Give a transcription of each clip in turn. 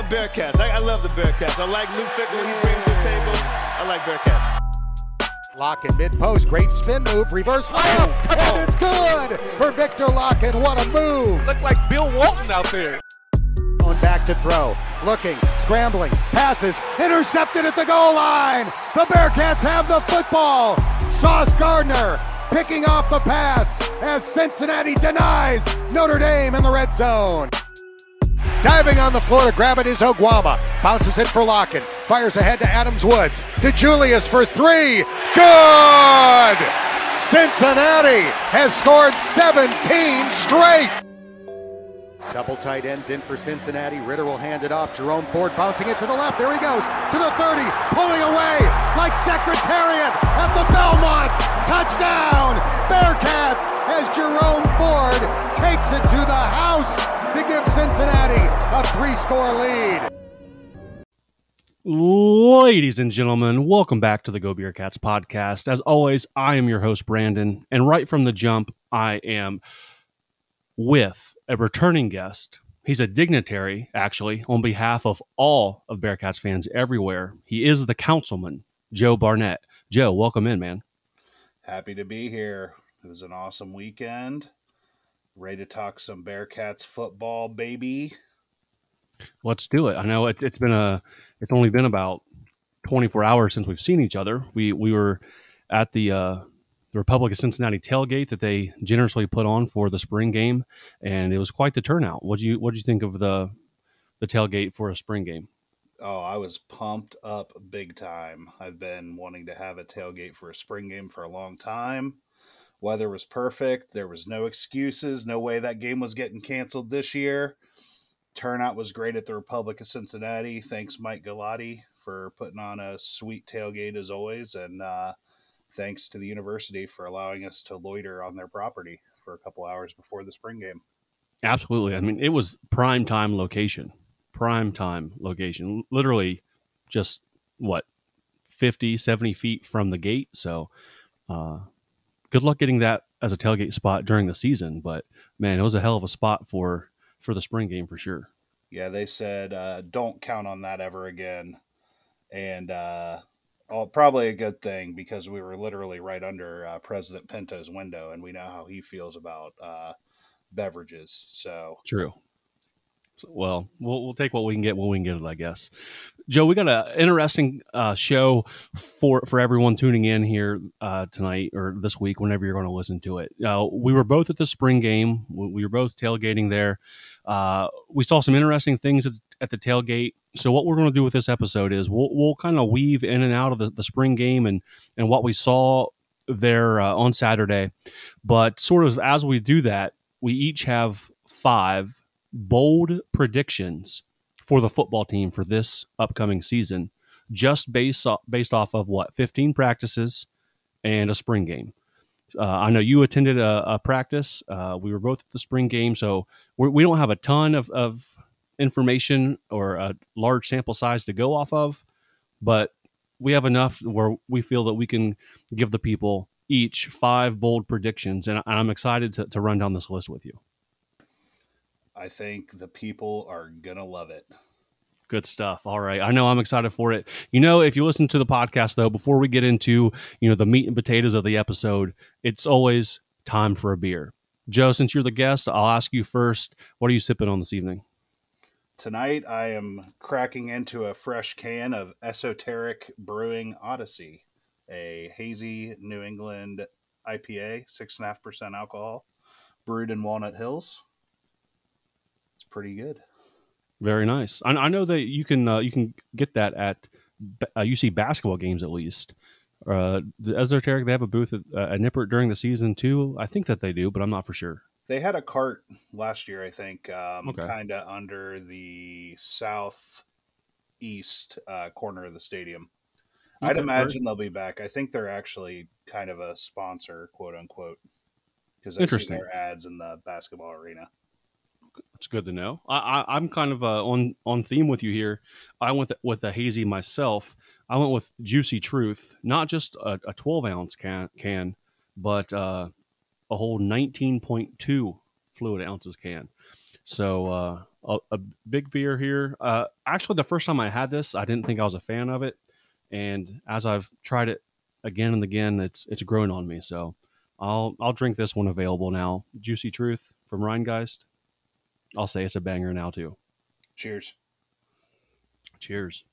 going Bearcats. I, I love the Bearcats. I like Luke Fickell when he brings to the table. I like Bearcats. Locken mid post, great spin move, reverse oh, layup, and it's good for Victor Locken. What a move! Looked like Bill Walton out there. On back to throw, looking, scrambling, passes, intercepted at the goal line. The Bearcats have the football. Sauce Gardner picking off the pass as Cincinnati denies Notre Dame in the red zone. Diving on the floor to grab it is Oguama. Bounces it for Locken. Fires ahead to Adams Woods. To Julius for three. Good! Cincinnati has scored 17 straight. Double tight ends in for Cincinnati. Ridder will hand it off. Jerome Ford bouncing it to the left. There he goes to the 30, pulling away like Secretariat at the Belmont. Touchdown, Bearcats, as Jerome Ford takes it to the house to give Cincinnati a three score lead. Ladies and gentlemen, welcome back to the Go Beer Cats podcast. As always, I am your host, Brandon, and right from the jump, I am with a returning guest. He's a dignitary, actually, on behalf of all of Bearcats fans everywhere. He is the councilman, Joe Barnett. Joe, welcome in, man. Happy to be here. It was an awesome weekend. Ready to talk some Bearcats football, baby. Let's do it. I know it, it's been a, it's only been about 24 hours since we've seen each other. We we were at the uh, the Republic of Cincinnati tailgate that they generously put on for the spring game, and it was quite the turnout. What do you what do you think of the the tailgate for a spring game? Oh, I was pumped up big time. I've been wanting to have a tailgate for a spring game for a long time. Weather was perfect. There was no excuses. No way that game was getting canceled this year. Turnout was great at the Republic of Cincinnati. Thanks, Mike Galati, for putting on a sweet tailgate as always. And uh, thanks to the university for allowing us to loiter on their property for a couple hours before the spring game. Absolutely. I mean, it was prime time location, prime time location, literally just what, 50, 70 feet from the gate. So, uh, good luck getting that as a tailgate spot during the season. But man, it was a hell of a spot for for the spring game for sure. Yeah, they said uh, don't count on that ever again, and uh, oh, probably a good thing because we were literally right under uh, President Pinto's window, and we know how he feels about uh, beverages. So true. Well, well, we'll take what we can get when we can get it, I guess. Joe, we got an interesting uh, show for for everyone tuning in here uh, tonight or this week, whenever you're going to listen to it. Uh, we were both at the spring game. We were both tailgating there. Uh, we saw some interesting things at, at the tailgate. So, what we're going to do with this episode is we'll we'll kind of weave in and out of the, the spring game and and what we saw there uh, on Saturday. But sort of as we do that, we each have five bold predictions for the football team for this upcoming season, just based off, based off of what 15 practices and a spring game. Uh, I know you attended a, a practice. Uh, we were both at the spring game, so we're, we do not have a ton of, of information or a large sample size to go off of, but we have enough where we feel that we can give the people each five bold predictions, and I'm excited to, to run down this list with you. I think the people are gonna love it. Good stuff. All right. I know I'm excited for it. You know, if you listen to the podcast though, before we get into, you know, the meat and potatoes of the episode, it's always time for a beer. Joe, since you're the guest, I'll ask you first, what are you sipping on this evening? Tonight I am cracking into a fresh can of Esoteric Brewing Odyssey, a hazy New England IPA, six and a half percent alcohol, brewed in Walnut Hills pretty good. Very nice. I, I know that you can uh, you can get that at uh, UC basketball games at least. Uh, the Esoteric they have a booth at, uh, at Nippert during the season too. I think that they do, but I'm not for sure. They had a cart last year, I think, um, okay. kind of under the southeast uh, corner of the stadium. Okay, I'd imagine they'll be back. I think they're actually kind of a sponsor, quote unquote, because I see their ads in the basketball arena. It's good to know. I, I am kind of uh, on on theme with you here. I went with a hazy myself. I went with Juicy Truth, not just a, a 12 ounce can, can but uh, a whole 19.2 fluid ounces can. So uh, a, a big beer here. Uh, actually, the first time I had this, I didn't think I was a fan of it, and as I've tried it again and again, it's it's grown on me. So I'll I'll drink this one available now. Juicy Truth from Rhinegeist. I'll say it's a banger now too. Cheers. Cheers.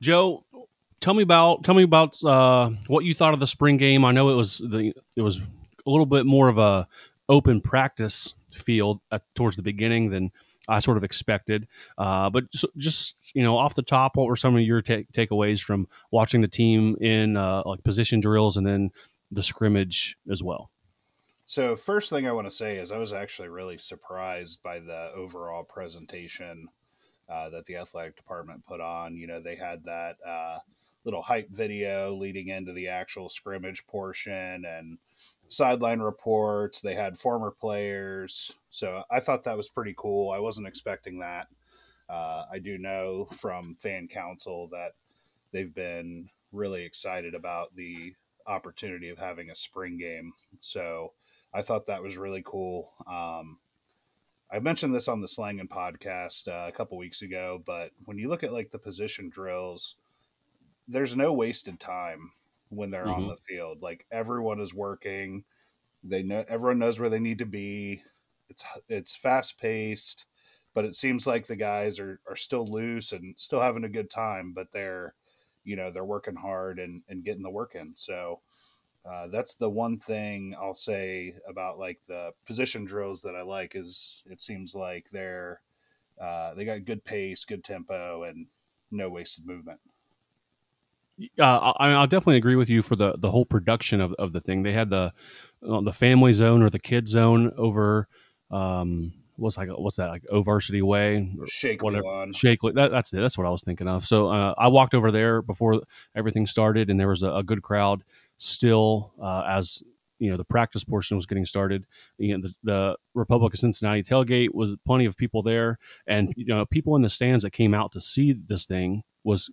Joe, tell me about tell me about uh, what you thought of the spring game. I know it was the it was a little bit more of a open practice field at, towards the beginning than I sort of expected. Uh, but just, just, you know, off the top, what were some of your ta- takeaways from watching the team in uh, like position drills and then the scrimmage as well? So, first thing I want to say is I was actually really surprised by the overall presentation uh, that the athletic department put on. You know, they had that uh, little hype video leading into the actual scrimmage portion and sideline reports. They had former players. So I thought that was pretty cool. I wasn't expecting that. Uh, I do know from fan council that they've been really excited about the opportunity of having a spring game. So I thought that was really cool. Um, I mentioned this on the Slangin' podcast uh, a couple weeks ago, but when you look at like the position drills, there's no wasted time when they're mm-hmm. on the field. Like everyone is working. They know everyone knows where they need to be. It's it's fast paced, but it seems like the guys are are still loose and still having a good time, but they're you know they're working hard and and getting the work in. So uh, that's the one thing I'll say about like the position drills that I like is it seems like they're uh, they got good pace, good tempo, and no wasted movement. Uh, I, I'll definitely agree with you for the, the whole production of, of the thing. They had the uh, the family zone or the kid zone over um, what's like what's that like O Varsity Way Shake whatever Shake that, that's it that's what I was thinking of. So uh, I walked over there before everything started, and there was a, a good crowd still uh, as you know the practice portion was getting started. You know, the, the Republic of Cincinnati tailgate was plenty of people there, and you know people in the stands that came out to see this thing was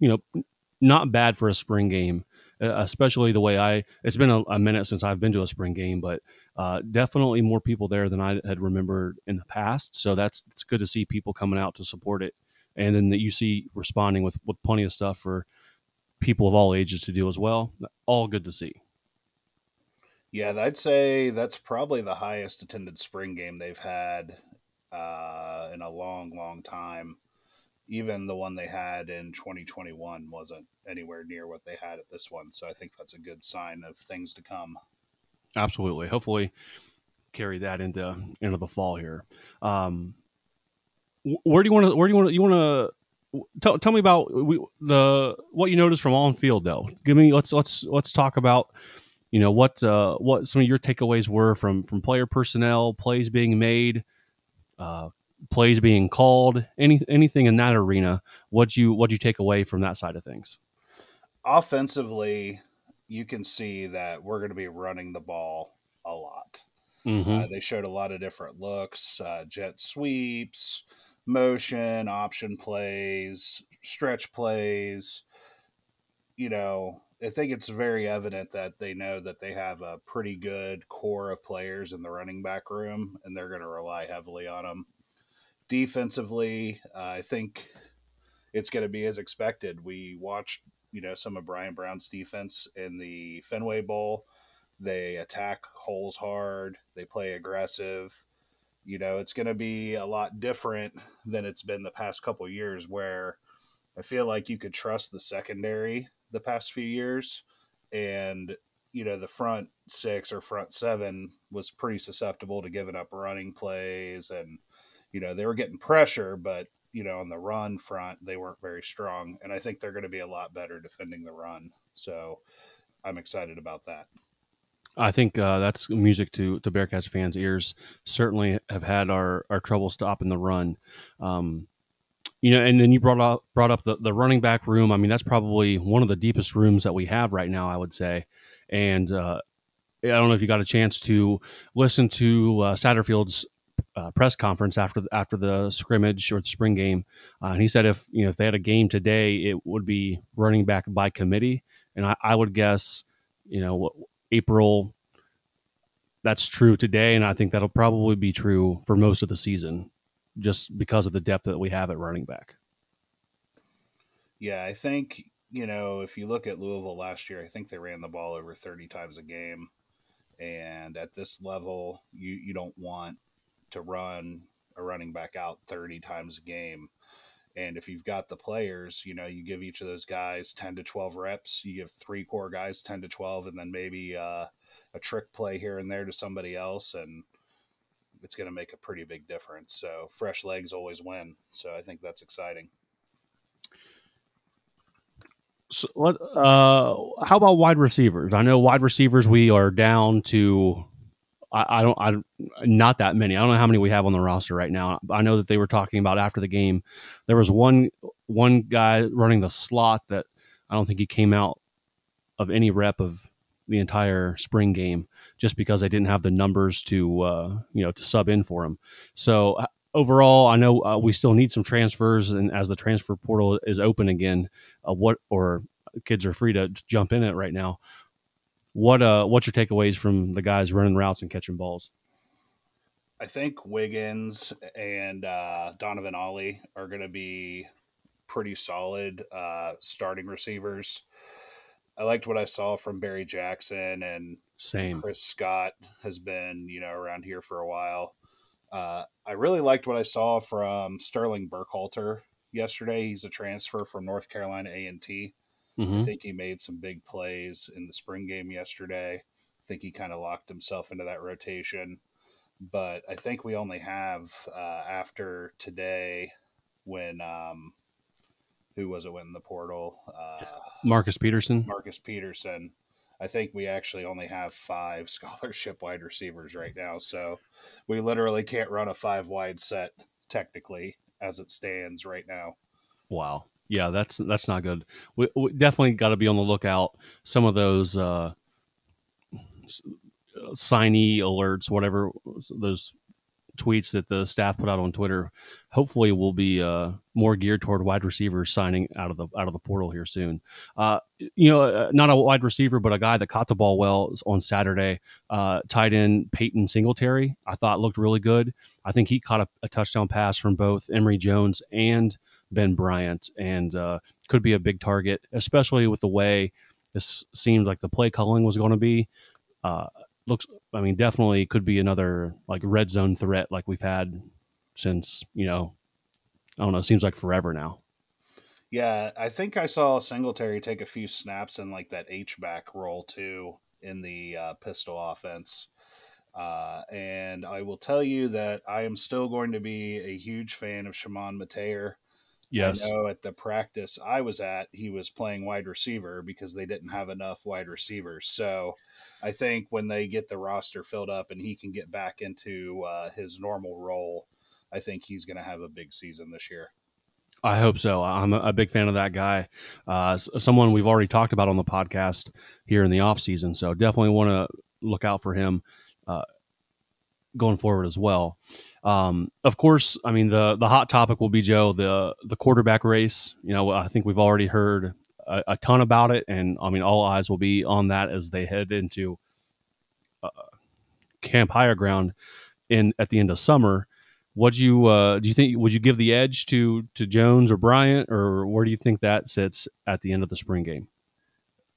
you know not bad for a spring game, especially the way I. It's been a, a minute since I've been to a spring game, but uh, definitely more people there than I had remembered in the past. So that's it's good to see people coming out to support it, and then that you see responding with with plenty of stuff for people of all ages to do as well. All good to see. Yeah, I'd say that's probably the highest attended spring game they've had uh, in a long, long time even the one they had in 2021 wasn't anywhere near what they had at this one. So I think that's a good sign of things to come. Absolutely. Hopefully, carry that into into the fall here. Um, where do you want to? Where do you want to? You want to? Tell, tell me about we, the what you noticed from on field though. Give me let's let's let's talk about you know what uh, what some of your takeaways were from from player personnel, plays being made, uh, plays being called, any anything in that arena. What you what you take away from that side of things? Offensively, you can see that we're going to be running the ball a lot. Mm-hmm. Uh, they showed a lot of different looks, uh, jet sweeps, motion, option plays, stretch plays. You know, I think it's very evident that they know that they have a pretty good core of players in the running back room, and they're going to rely heavily on them defensively, uh, I think it's going to be as expected. We watched, you know, some of Brian Brown's defense in the Fenway Bowl. They attack holes hard. They play aggressive. You know, it's going to be a lot different than it's been the past couple years, where I feel like you could trust the secondary the past few years, and you know the front six or front seven was pretty susceptible to giving up running plays and you know, they were getting pressure, but you know, on the run front, they weren't very strong. And I think they're going to be a lot better defending the run. So I'm excited about that. I think uh, that's music to to Bearcats fans' ears. Certainly have had our our trouble stopping the run. Um, you know, and then you brought up brought up the, the running back room. I mean, that's probably one of the deepest rooms that we have right now. I would say, and uh, I don't know if you got a chance to listen to uh, Satterfield's uh, press conference after the, after the scrimmage or the spring game, uh, and he said if you know if they had a game today, it would be running back by committee, and I, I would guess you know April. that's true today, and I think that'll probably be true for most of the season, just because of the depth that we have at running back. Yeah, I think you know if you look at Louisville last year, I think they ran the ball over thirty times a game, and at this level, you you don't want to run a running back out thirty times a game. And if you've got the players, you know, you give each of those guys 10 to 12 reps, you give three core guys 10 to 12, and then maybe uh, a trick play here and there to somebody else. And it's going to make a pretty big difference. So fresh legs always win. So I think that's exciting. So, uh, how about wide receivers? I know wide receivers we are down to I, I, don't I not that many. I don't know how many we have on the roster right now. I know that they were talking about after the game. There was one one guy running the slot that I don't think he came out of any rep of the entire spring game just because they didn't have the numbers to uh, you know to sub in for him. So uh, overall, I know uh, we still need some transfers, and as the transfer portal is open again, uh, what or kids are free to jump in it right now. What uh, what's your takeaways from the guys running routes and catching balls? I think Wiggins and uh, Donovan Ollie are going to be pretty solid uh, starting receivers. I liked what I saw from Barry Jackson and same Chris Scott has been you know around here for a while. Uh, I really liked what I saw from Sterling Burkhalter yesterday. He's a transfer from North Carolina A and T. Mm-hmm. I think he made some big plays in the spring game yesterday. I think he kind of locked himself into that rotation. But I think we only have uh, after today when um, who was it in the portal? Uh, Marcus Peterson. Marcus Peterson. I think we actually only have five scholarship wide receivers right now. So we literally can't run a five wide set technically as it stands right now. Wow yeah, that's that's not good. We, we definitely got to be on the lookout. Some of those uh, signee alerts, whatever those tweets that the staff put out on Twitter, hopefully will be uh, more geared toward wide receivers signing out of the out of the portal here soon. Uh, you know, uh, not a wide receiver, but a guy that caught the ball well on Saturday. Uh, tight end Peyton Singletary, I thought looked really good. I think he caught a, a touchdown pass from both Emory Jones and Ben Bryant, and uh, could be a big target, especially with the way this seemed like the play calling was going to be. Uh, looks, I mean, definitely could be another like red zone threat like we've had since you know, I don't know, seems like forever now. Yeah, I think I saw Singletary take a few snaps in like that H back role too in the uh, pistol offense. Uh, and I will tell you that I am still going to be a huge fan of Shimon Mateer. Yes. I know at the practice I was at, he was playing wide receiver because they didn't have enough wide receivers. So I think when they get the roster filled up and he can get back into uh, his normal role, I think he's going to have a big season this year. I hope so. I'm a big fan of that guy. Uh, someone we've already talked about on the podcast here in the off season. So definitely want to look out for him uh, going forward as well. Um, of course, I mean the the hot topic will be Joe the the quarterback race. You know, I think we've already heard a, a ton about it, and I mean all eyes will be on that as they head into uh, Camp Higher Ground in at the end of summer. What do you uh, do? You think would you give the edge to to Jones or Bryant, or where do you think that sits at the end of the spring game?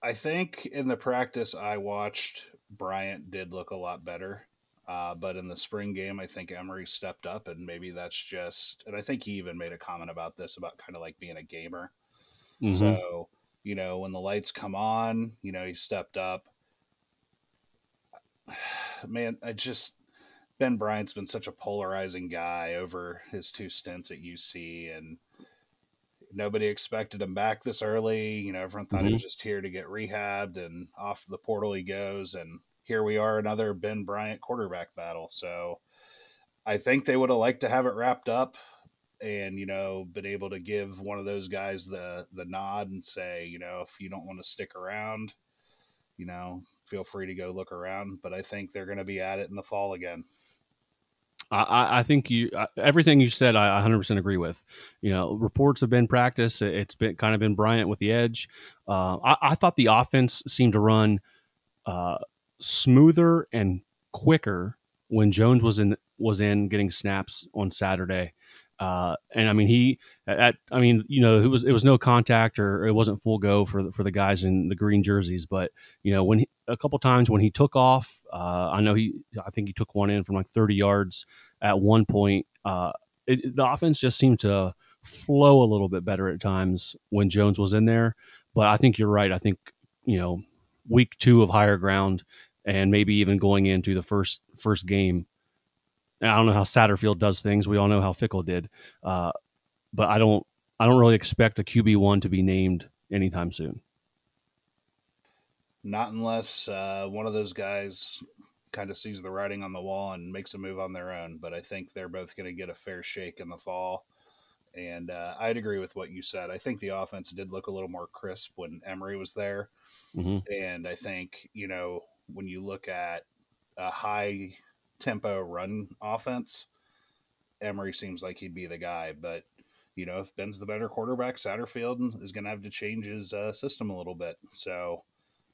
I think in the practice I watched, Bryant did look a lot better. Uh, but in the spring game, I think Emory stepped up, and maybe that's just. And I think he even made a comment about this about kind of like being a gamer. Mm-hmm. So you know, when the lights come on, you know, he stepped up. Man, I just Ben Bryant's been such a polarizing guy over his two stints at UC, and nobody expected him back this early. You know, everyone thought mm-hmm. he was just here to get rehabbed, and off the portal he goes, and here we are, another Ben Bryant quarterback battle. So I think they would have liked to have it wrapped up and you know been able to give one of those guys the the nod and say you know if you don't want to stick around you know feel free to go look around but i think they're going to be at it in the fall again I, I think you everything you said. I 100% agree with. You know, reports have been practice. It's been kind of been Bryant with the edge. Uh, I, I, thought the offense seemed to run uh, smoother and quicker when Jones was in was in getting snaps on Saturday. Uh, and I mean, he at I mean, you know, it was it was no contact or it wasn't full go for the, for the guys in the green jerseys. But you know, when he, a couple times when he took off, uh, I know he I think he took one in from like 30 yards at one point. Uh, it, the offense just seemed to flow a little bit better at times when Jones was in there. But I think you're right. I think you know, week two of higher ground and maybe even going into the first first game I don't know how Satterfield does things. We all know how Fickell did, uh, but I don't. I don't really expect a QB one to be named anytime soon. Not unless uh, one of those guys kind of sees the writing on the wall and makes a move on their own. But I think they're both going to get a fair shake in the fall. And uh, I'd agree with what you said. I think the offense did look a little more crisp when Emory was there. Mm-hmm. And I think, you know, when you look at a high tempo run offense, Emory seems like he'd be the guy. But you know, if Ben's the better quarterback, Satterfield is going to have to change his uh, system a little bit. So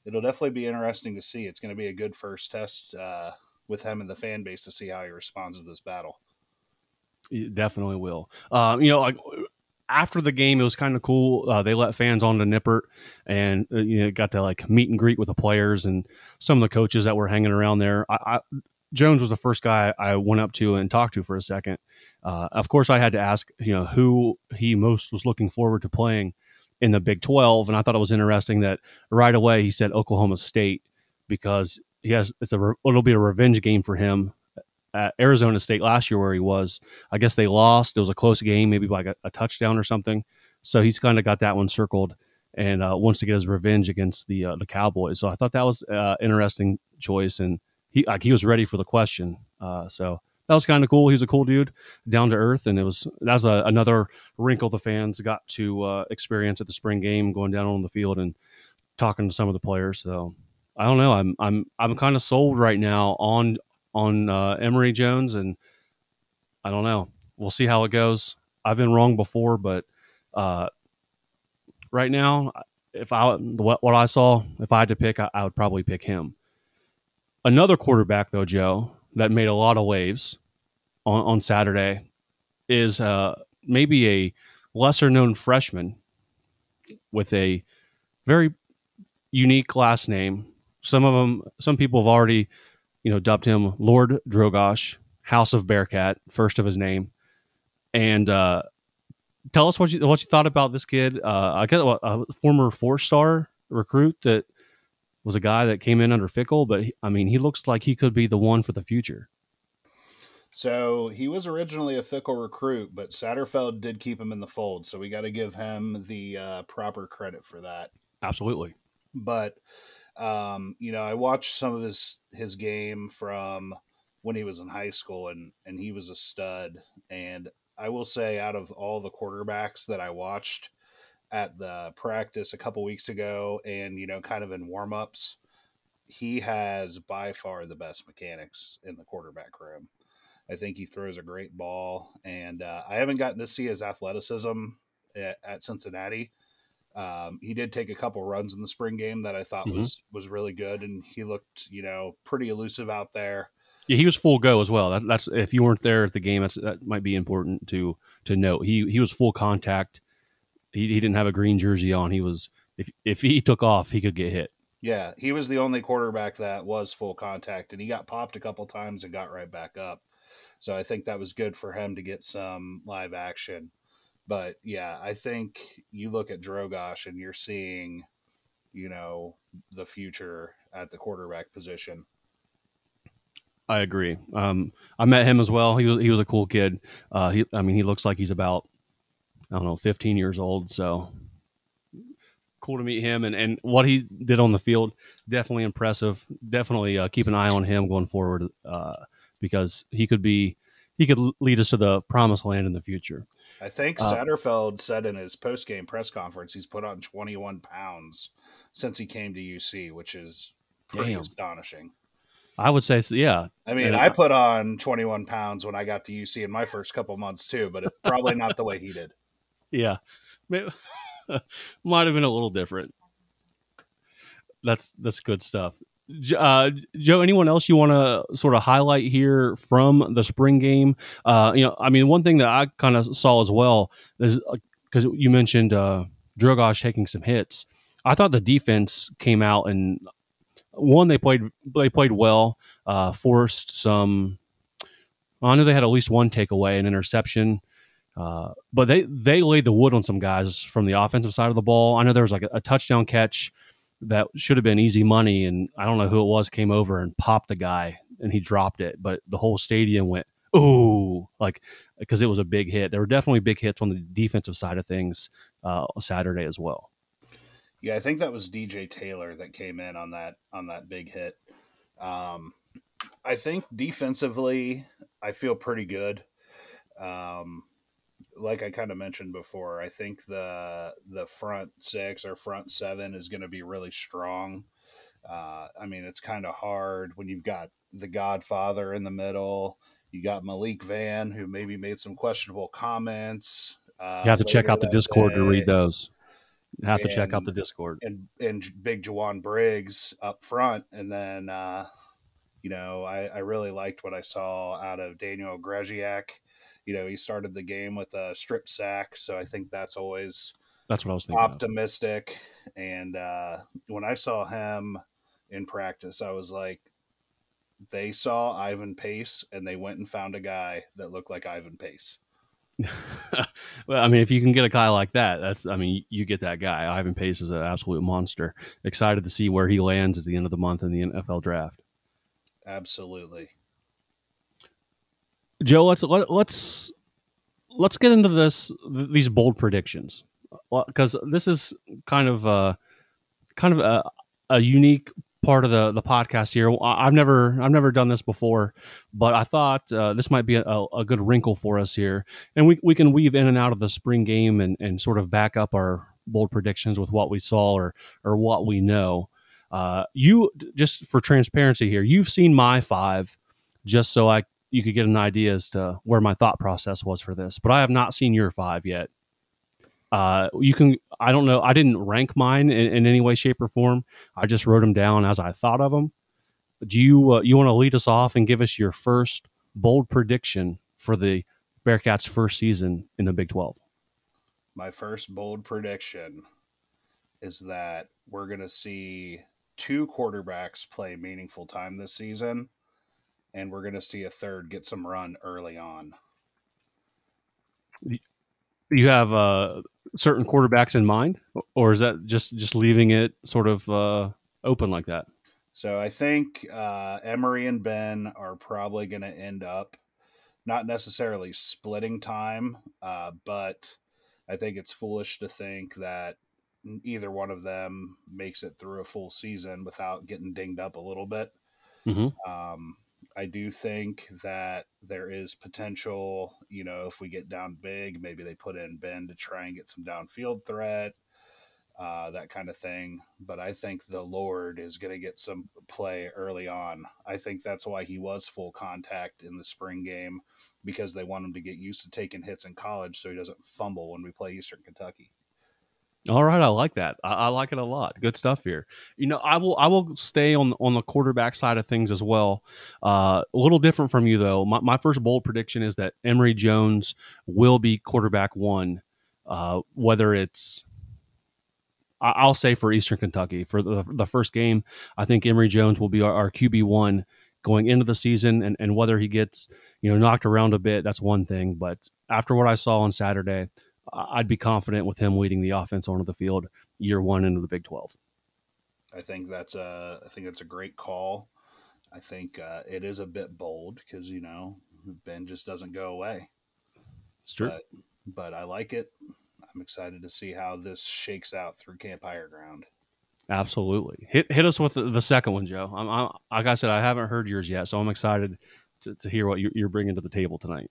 it'll definitely be interesting to see. It's going to be a good first test uh, with him and the fan base to see how he responds to this battle. It definitely will. Um, you know, like after the game, it was kind of cool. Uh, they let fans on the Nippert and uh, you know got to like meet and greet with the players and some of the coaches that were hanging around there. I, I, Jones was the first guy I went up to and talked to for a second. Uh, of course, I had to ask, you know, who he most was looking forward to playing in the Big 12, and I thought it was interesting that right away he said Oklahoma State because he has it's a it'll be a revenge game for him at Arizona State last year where he was. I guess they lost. It was a close game, maybe like a, a touchdown or something. So he's kind of got that one circled and uh, wants to get his revenge against the uh, the Cowboys. So I thought that was uh, interesting choice and he like he was ready for the question. Uh, so that was kind of cool. He was a cool dude, down to earth, and it was that was a, another wrinkle the fans got to uh, experience at the spring game, going down on the field and talking to some of the players. So I don't know. I'm I'm I'm kind of sold right now on on uh, Emory Jones, and I don't know. We'll see how it goes. I've been wrong before, but uh, right now, if I what, what I saw, if I had to pick, I, I would probably pick him. Another quarterback, though, Joe, that made a lot of waves on, on Saturday is uh, maybe a lesser known freshman with a very unique last name. Some of them, some people have already, you know, dubbed him Lord Drogosh, House of Bearcat, first of his name. And uh, tell us what you what you thought about this kid. Uh, I guess a former four star recruit that was a guy that came in under Fickell, but he, I mean, he looks like he could be the one for the future. So he was originally a Fickell recruit, but Satterfield did keep him in the fold. So we got to give him the uh, proper credit for that. Absolutely. But um, you know, I watched some of his his game from when he was in high school, and and he was a stud. And I will say, out of all the quarterbacks that I watched, at the practice a couple weeks ago and you know kind of in warm-ups he has by far the best mechanics in the quarterback room i think he throws a great ball and uh, i haven't gotten to see his athleticism at, at cincinnati um, he did take a couple runs in the spring game that i thought mm-hmm. was was really good and he looked you know pretty elusive out there yeah, he was full go as well. That, that's if you weren't there at the game, that might be important to to note. He he was full contact he, he didn't have a green jersey on. He was if if he took off, he could get hit. Yeah, he was the only quarterback that was full contact, and he got popped a couple times and got right back up. So I think that was good for him to get some live action. But yeah, I think you look at Drogosh and you're seeing, you know, the future at the quarterback position. I agree. Um, I met him as well. He was he was a cool kid. Uh, he, I mean, he looks like he's about I don't know, 15 years old. So cool to meet him and, and what he did on the field. Definitely impressive. Definitely uh, keep an eye on him going forward uh, because he could be, he could lead us to the promised land in the future. I think uh, Satterfield said in his post game press conference he's put on 21 pounds since he came to UC, which is pretty damn. astonishing. I would say, so, yeah. I mean, I put on 21 pounds when I got to UC in my first couple months too, but it, probably not the way he did yeah, might have been a little different. That's that's good stuff. Uh, Joe, anyone else you want to sort of highlight here from the spring game? Uh, you know, I mean, one thing that I kind of saw as well is because uh, you mentioned uh, Drogosh taking some hits. I thought the defense came out and one they played they played well, uh, forced some. I know they had at least one takeaway, an interception. Uh, but they they laid the wood on some guys from the offensive side of the ball. I know there was like a, a, touchdown catch that should have been easy money, and I don't know who it was came over and popped the guy, and he dropped it. But the whole stadium went ooh, like because it was a big hit. There were definitely big hits on the defensive side of things uh, Saturday as well. Yeah, I think that was DJ Taylor that came in on that on that big hit. Um, I think defensively, I feel pretty good. Um, like I kind of mentioned before, I think the the front six or front seven is going to be really strong. Uh, I mean, it's kind of hard when you've got the Godfather in the middle. You got Malik Vann, who maybe made some questionable comments. Uh, you have to check out the Discord day. to read those. You have and, to check out the Discord. And and Big Jowon Briggs up front, and then uh, you know I, I really liked what I saw out of Daniel Grzesiak you know, he started the game with a strip sack, so I think that's always that's what I was thinking. Optimistic, of. and uh, when I saw him in practice, I was like, they saw Ivan Pace and they went and found a guy that looked like Ivan Pace. well, I mean, if you can get a guy like that, that's I mean, you get that guy. Ivan Pace is an absolute monster. Excited to see where he lands at the end of the month in the NFL draft. Absolutely. Joe, let's let, let's let's get into this these bold predictions because this is kind of a kind of a, a unique part of the the podcast here. I've never I've never done this before, but I thought uh, this might be a, a, good wrinkle for us here, and we we can weave in and out of the spring game and and sort of back up our bold predictions with what we saw or or what we know. Uh, you just for transparency here, you've seen my five, just so I you could get an idea as to where my thought process was for this. But I have not seen your five yet. Uh, you can I don't know I didn't rank mine in, in, any way, shape, or form. I just wrote them down as I thought of them. Do you uh, you want to lead us off and give us your first bold prediction for the Bearcats' first season in the Big Twelve? My first bold prediction is that we're going to see two quarterbacks play meaningful time this season and we're going to see a third get some run early on. You have uh, certain quarterbacks in mind, or is that just just leaving it sort of uh, open like that? So I think uh, Emory and Ben are probably going to end up not necessarily splitting time, uh, but I think it's foolish to think that either one of them makes it through a full season without getting dinged up a little bit. Mm-hmm. Um, I do think that there is potential, you know, if we get down big, maybe they put in Ben to try and get some downfield threat, uh, that kind of thing. But I think the Lord is going to get some play early on. I think that's why he was full contact in the spring game because they want him to get used to taking hits in college so he doesn't fumble when we play Eastern Kentucky. All right, I like that. I, I, like it a lot. Good stuff here. You know, I will I will stay on on the quarterback side of things as well. Uh, a little different from you though. My, my first bold prediction is that Emory Jones will be quarterback one. Uh, whether it's I, will say for Eastern Kentucky for the the first game, I think Emory Jones will be our, our QB one going into the season, and and whether he gets you know knocked around a bit, that's one thing. But after what I saw on Saturday. I'd be confident with him leading the offense onto the field year one into the Big Twelve. I think that's a I think that's a great call. I think uh, it is a bit bold because you know Ben just doesn't go away. It's true, but, but I like it. I'm excited to see how this shakes out through Camp Higher Ground. Absolutely, hit hit us with the, the second one, Joe. I'm, I'm, like I said, I haven't heard yours yet, so I'm excited to, to hear what you're bringing to the table tonight.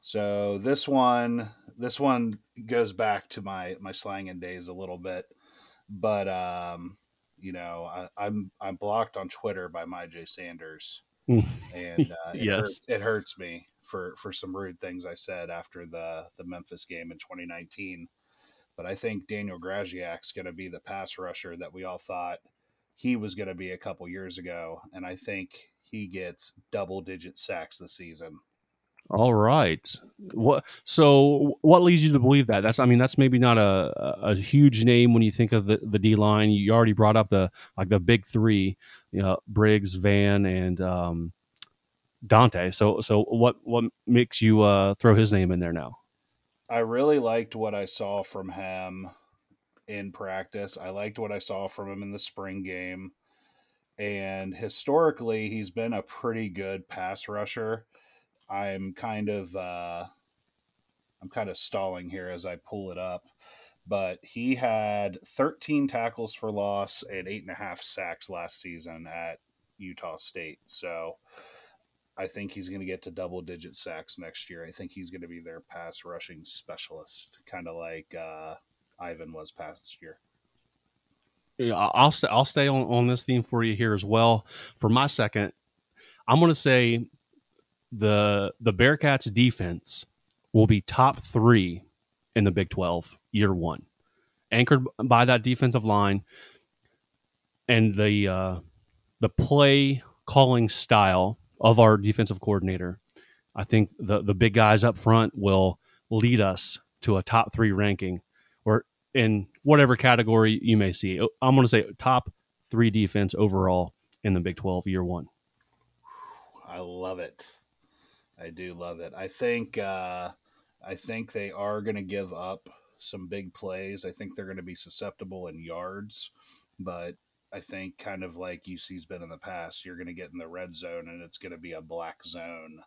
So this one, this one goes back to my my slanging days a little bit, but um, you know, I, am I'm, I'm blocked on Twitter by Myjai Sanders, hmm. and uh, it, yes, hurt, it hurts me for for some rude things I said after the the Memphis game in 2019. But I think Daniel Grzesiak's going to be the pass rusher that we all thought he was going to be a couple years ago, and I think he gets double digit sacks this season. All right. What? So, what leads you to believe that? That's. I mean, that's maybe not a, a huge name when you think of the, the D line. You already brought up the like the big three, you know, Briggs, Vann, and um, Dontay. So, so what what makes you uh, throw his name in there now? I really liked what I saw from him in practice. I liked what I saw from him in the spring game. And historically, he's been a pretty good pass rusher. I'm kind of uh, I'm kind of stalling here as I pull it up, but he had 13 tackles for loss and eight and a half sacks last season at Utah State. So I think he's going to get to double digit sacks next year. I think he's going to be their pass rushing specialist, kind of like uh, Ivan was past year. Yeah, I'll stay. I'll stay on, on this theme for you here as well. For my second, I'm going to say the the Bearcats defense will be top three in the Big 12 year one, anchored by that defensive line and the uh, the play calling style of our defensive coordinator. I think the the big guys up front will lead us to a top three ranking, or in whatever category you may see. I'm going to say top three defense overall in the Big 12 year one. I love it. I do love it. I think uh, I think they are going to give up some big plays. I think they're going to be susceptible in yards, but I think kind of like UC's been in the past, you're going to get in the red zone and it's going to be a black zone.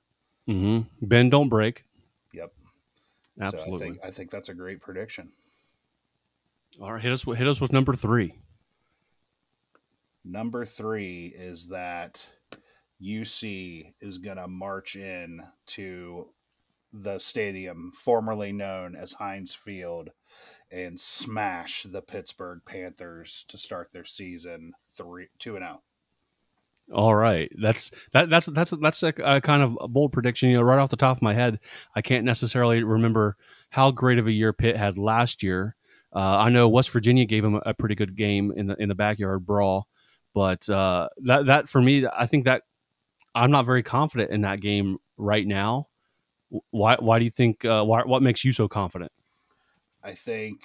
Mm-hmm. Ben, don't break. Yep. Absolutely. So I think I think that's a great prediction. All right, hit us hit us with number three. Number three is that UC is going to march in to the stadium formerly known as Heinz Field and smash the Pittsburgh Panthers to start their season three two and out. Oh. All right, that's that that's that's that's a, a, kind of a bold prediction. You know, right off the top of my head, I can't necessarily remember how great of a year Pitt had last year. Uh, I know West Virginia gave them a, a, pretty good game in the in the backyard brawl, but uh, that that for me, I think that I'm not very confident in that game right now. Why why do you think? Uh, why, what makes you so confident? I think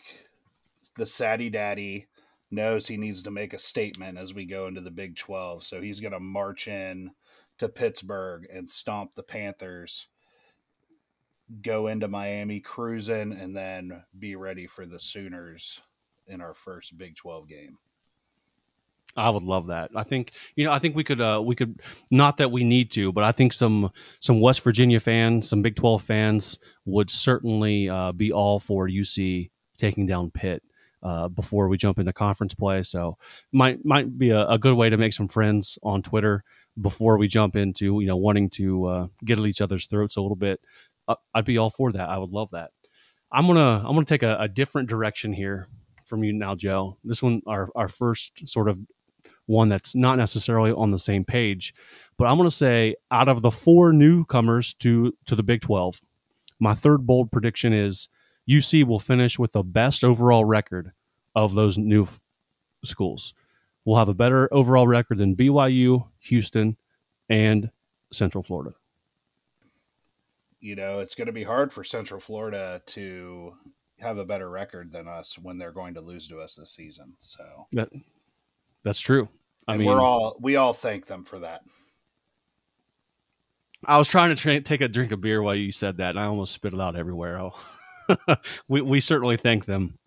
the Saddy Daddy knows he needs to make a statement as we go into the Big 12. So he's going to march in to Pittsburgh and stomp the Panthers, go into Miami cruising, and then be ready for the Sooners in our first Big 12 game. I would love that. I think you know. I think we could. Uh, we could. Not that we need to, but I think some some West Virginia fans, some Big Twelve fans, would certainly uh, be all for UC taking down Pitt uh, before we jump into conference play. So might might be a, a, good way to make some friends on Twitter before we jump into you know wanting to uh, get at each other's throats a little bit. Uh, I'd be all for that. I would love that. I'm gonna I'm gonna take a, a different direction here from you now, Joe. This one, our our first sort of one that's not necessarily on the same page. But I'm going to say out of the four newcomers to to the Big 12, my third bold prediction is UC will finish with the best overall record of those new f- schools. We'll have a better overall record than BYU, Houston, and Central Florida. You know, it's going to be hard for Central Florida to have a better record than us when they're going to lose to us this season. So that that's true. I and mean, we're all we all thank them for that. I was trying to tra- take a drink of beer while you said that, and I almost spit it out everywhere. Oh. we we certainly thank them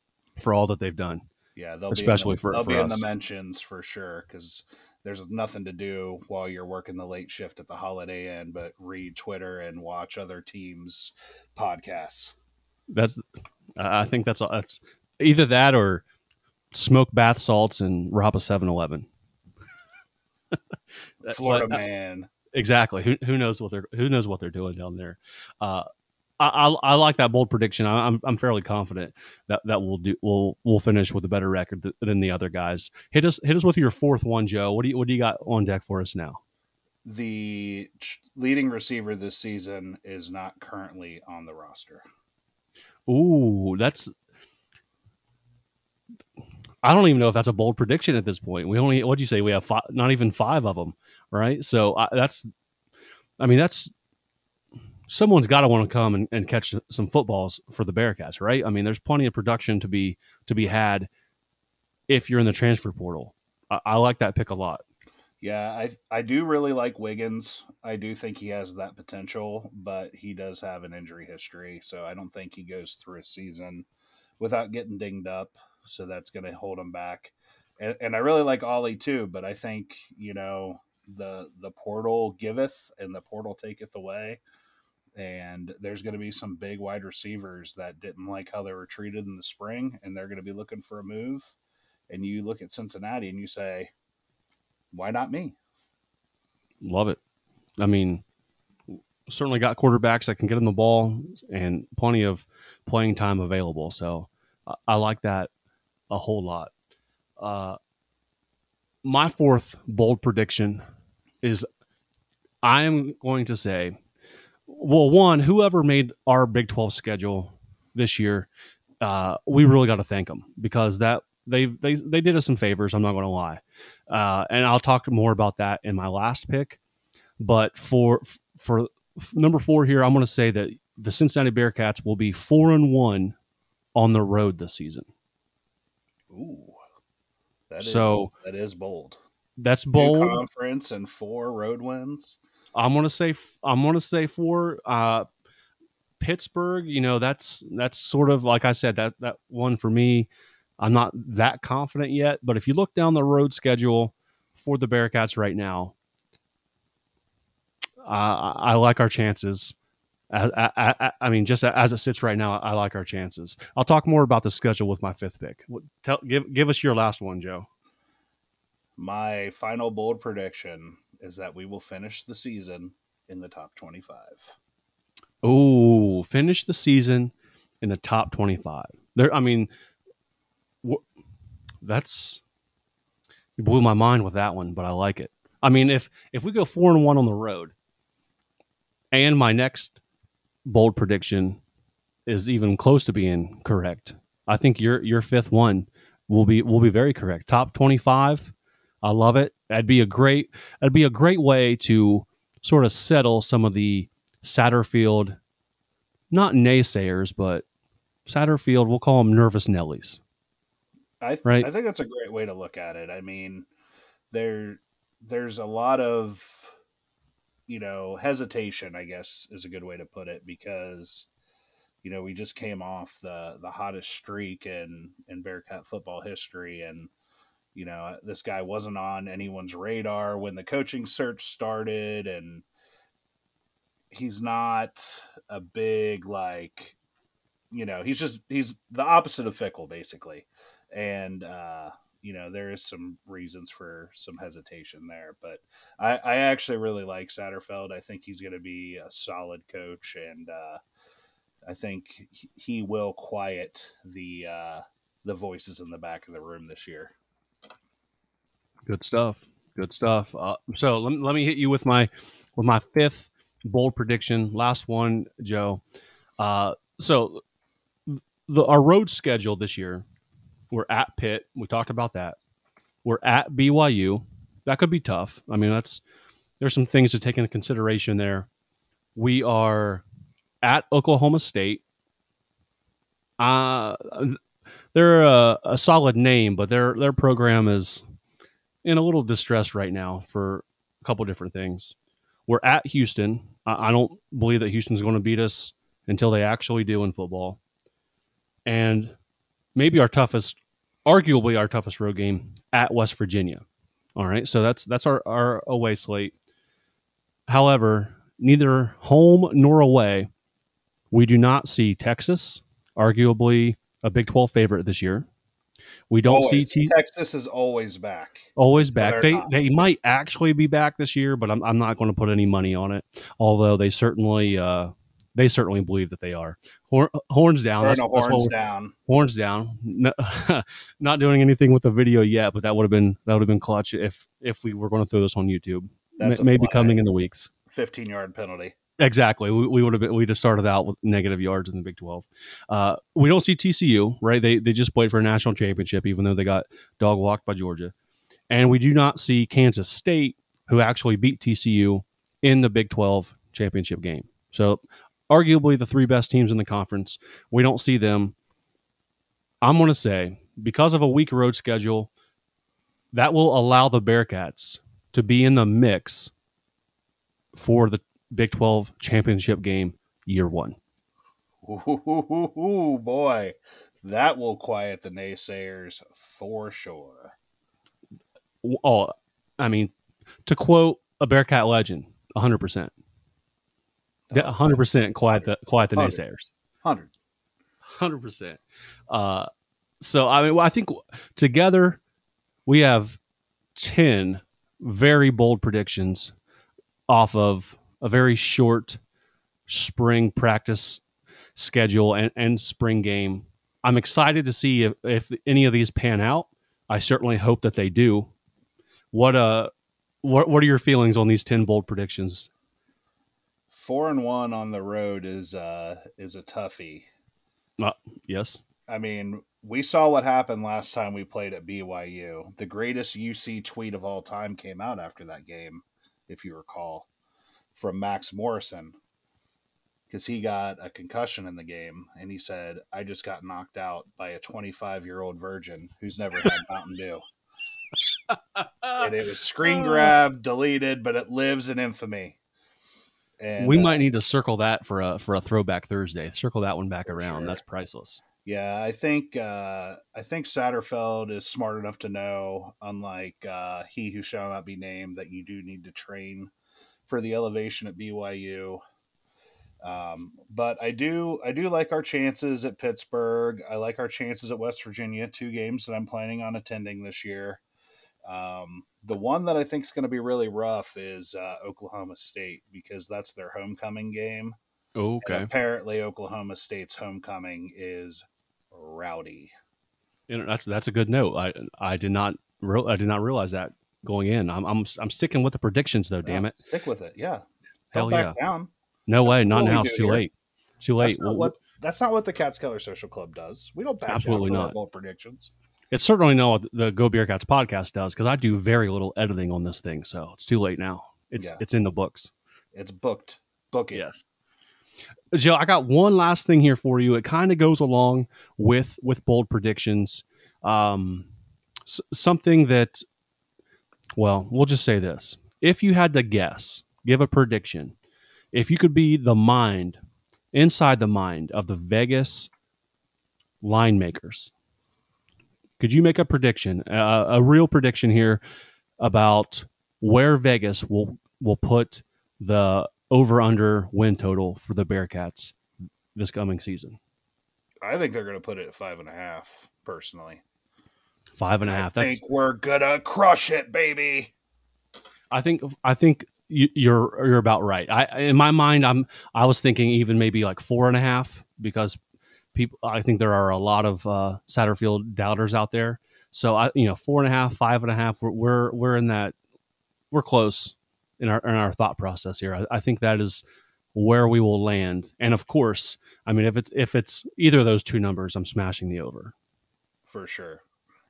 for all that they've done. Yeah, they'll especially be the, for they'll for be us. in the mentions for sure because there's nothing to do while you're working the late shift at the Holiday Inn but read Twitter and watch other teams' podcasts. That's I think that's that's either that or smoke bath salts and rob a 7-Eleven. Florida but, man. Exactly. Who, who knows what they're who knows what they're doing down there. Uh, I, I, I, like that bold prediction. I, am I'm fairly confident that that we'll do we'll we'll finish with a better record th- than the other guys. Hit us hit us with your fourth one, Joe. What do you what do you got on deck for us now? The leading receiver this season is not currently on the roster. Ooh, that's I don't even know if that's a bold prediction at this point. We only what'd you say? We have five, not even five of them, right? So I, that's, I mean, that's someone's got to want to come and, and catch some footballs for the Bearcats, right? I mean, there's plenty of production to be to be had if you're in the transfer portal. I, I like that pick a lot. Yeah, I I do really like Wiggins. I do think he has that potential, but he does have an injury history, so I don't think he goes through a season without getting dinged up. So that's going to hold him back. And, and I really like Ollie too, but I think you know the the portal giveth and the portal taketh away. And there's going to be some big wide receivers that didn't like how they were treated in the spring and they're going to be looking for a move. And you look at cincinnati and you say why not me? Love it. I mean certainly got quarterbacks that can get in the ball and plenty of playing time available. So i, I like that a whole lot uh, my fourth bold prediction is i am going to say well, one, whoever made our Big 12 schedule this year, uh, we really got to thank them because that they they they did us some favors. I'm not going to lie, uh, and I'll talk more about that in my last pick. But for for number four here, I'm going to say that the Cincinnati Bearcats will be four and one on the road this season. Ooh, that so is, that is bold. That's bold. New conference and four road wins. I'm gonna say I'm gonna say for uh, Pittsburgh. You know, that's that's sort of like I said that that one for me. I'm not that confident yet, but if you look down the road schedule for the Bearcats right now, uh, I like our chances. I, I, I, mean, just as it sits right now, I like our chances. I'll talk more about the schedule with my fifth pick. Tell, give give us your last one, Joe. My final bold prediction is that we will finish the season in the top 25. Oh, finish the season in the top 25. There, I mean, wh- that's you blew my mind with that one, but I like it. I mean, if if we go four and one on the road, and my next bold prediction is even close to being correct, I think your your fifth one will be will be very correct. Top twenty five I love it. That'd be a great that'd be a great way to sort of settle some of the Satterfield, not naysayers, but Satterfield, we'll call them nervous Nellies. I th- right? I think that's a great way to look at it. I mean, there there's a lot of you know hesitation. I guess is a good way to put it because you know we just came off the the hottest streak in in Bearcat football history and you know, this guy wasn't on anyone's radar when the coaching search started, and he's not a big, like, you know, he's just, he's the opposite of Fickell, basically. And, uh, you know, there is some reasons for some hesitation there, but I, I actually really like Satterfield. I think he's going to be a solid coach, and uh, I think he will quiet the uh, the voices in the back of the room this year. Good stuff. Good stuff. Uh, so let, let me hit you with my with my fifth bold prediction. Last one, Joe. Uh, so the our road schedule this year, we're at Pitt. We talked about that. We're at BYU. That could be tough. I mean, that's there's some things to take into consideration there. We are at Oklahoma State. Uh, they're a, a solid name, but their their program is in a little distress right now for a couple different things. We're at Houston. I, I don't believe that Houston's going to beat us until they actually do in football. And maybe our toughest, arguably our toughest road game at West Virginia. All right, so that's that's our, our away slate. However, neither home nor away, we do not see Texas, arguably a Big 12 favorite this year. We don't always. see T- Texas is always back. Always back. They not. they might actually be back this year, but I'm I'm not going to put any money on it. Although they certainly uh, they certainly believe that they are. Horns down. That's, horns down. Horns down. No, not doing anything with the video yet, but that would have been that would have been clutch if if we were going to throw this on YouTube. That's maybe coming in the weeks. Fifteen yard penalty. Exactly. We, we would have been, we'd have started out with negative yards in the Big 12. Uh, we don't see TCU, right? They, they just played for a national championship, even though they got dog walked by Georgia. And we do not see Kansas State, who actually beat TCU in the Big 12 championship game. So, arguably the three best teams in the conference. We don't see them. I'm going to say, because of a weak road schedule, that will allow the Bearcats to be in the mix for the Big 12 championship game year one. Ooh, boy, that will quiet the naysayers for sure. Oh, I mean, to quote a Bearcat legend, 100%. 100% quiet the, quiet the naysayers. 100. 100%. Uh, so, I mean, I think together we have 10 very bold predictions off of a very short spring practice schedule and, and spring game. I'm excited to see if, if any of these pan out. I certainly hope that they do. What uh what what are your feelings on these 10 bold predictions? Four and one on the road is uh is a toughie. Uh, yes. I mean, we saw what happened last time we played at BYU. The greatest UC tweet of all time came out after that game, if you recall from Max Morrison because he got a concussion in the game and he said, I just got knocked out by a 25 year old virgin who's never had Mountain Dew. and it was screen grab, deleted, but it lives in infamy. And we uh, might need to circle that for a for a throwback Thursday. Circle that one back around. Sure. That's priceless. Yeah, I think uh, I think Satterfield is smart enough to know, unlike uh, he who shall not be named, that you do need to train for the elevation at BYU. Um, but I do I do like our chances at Pittsburgh. I like our chances at West Virginia. Two games that I'm planning on attending this year. Um, the one that I think is going to be really rough is uh, Oklahoma State because that's their homecoming game. okay. And apparently, Oklahoma State's homecoming is rowdy. You know, that's that's a good note. I I did not re- I did not realize that going in. I'm I'm I'm sticking with the predictions though. Damn it, stick with it. Yeah, hell yeah. Down. No that's way, not now. It's too here. late. Too late. That's not, what, that's not what the Catskeller Social Club does. We don't back Absolutely down for not. bold predictions. It's certainly not what the Go Beercats podcast does because I do very little editing on this thing, so it's too late now. It's yeah. it's in the books. It's booked. Book it. Yes. Joe, I got one last thing here for you. It kind of goes along with with bold predictions. Um, s- something that well, we'll just say this. If you had to guess, give a prediction, if you could be the mind, inside the mind of the Vegas line makers, could you make a prediction, uh, a real prediction here about where Vegas will will put the over under win total for the Bearcats this coming season? I think they're going to put it at five and a half. Personally, Five and a half. I think we're gonna crush it, baby. I think I think you, you're you're about right. I in my mind, I'm I was thinking even maybe like four and a half because people. I think there are a lot of uh, Satterfield doubters out there. So I, you know, four and a half, five and a half. We're we're, we're in that. We're close in our in our thought process here. I, I think that is where we will land. And of course, I mean, if it's if it's either of those two numbers, I'm smashing the over. For sure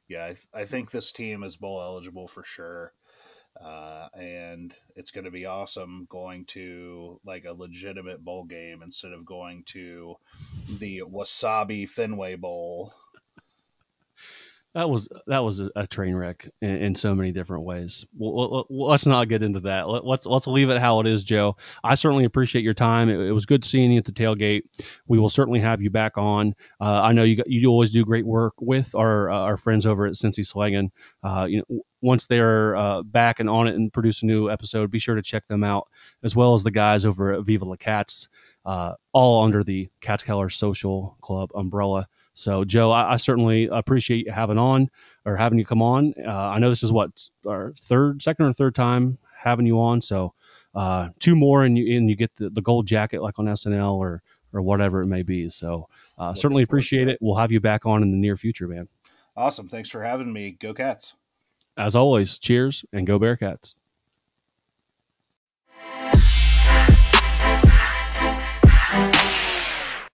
yeah, I, th- I think this team is bowl eligible for sure. Uh, and it's going to be awesome going to like a legitimate bowl game instead of going to the Wasabi Fenway Bowl that was that was a, train wreck in, in, so many different ways. Well, let's not get into that. Let, us let's leave it how it is, Joe. I certainly appreciate your time. It, it, was good seeing you at the tailgate. We will certainly have you back on. Uh, I know you you always do great work with our uh, our friends over at Cincy Slangen. Uh, you know, once they're uh, back and on it and produce a new episode, be sure to check them out as well as the guys over at Viva La Cats, uh, all under the Catskeller Social Club umbrella. So, Joe, I, I, certainly appreciate you having on or having you come on. Uh, I know this is what our third, second or third time having you on. So, uh, two more and you and you get the, the gold jacket like on SNL or or whatever it may be. So, uh, well, certainly appreciate it. We'll have you back on in the near future, man. Awesome. Thanks for having me. Go Cats. As always, cheers and go Bearcats.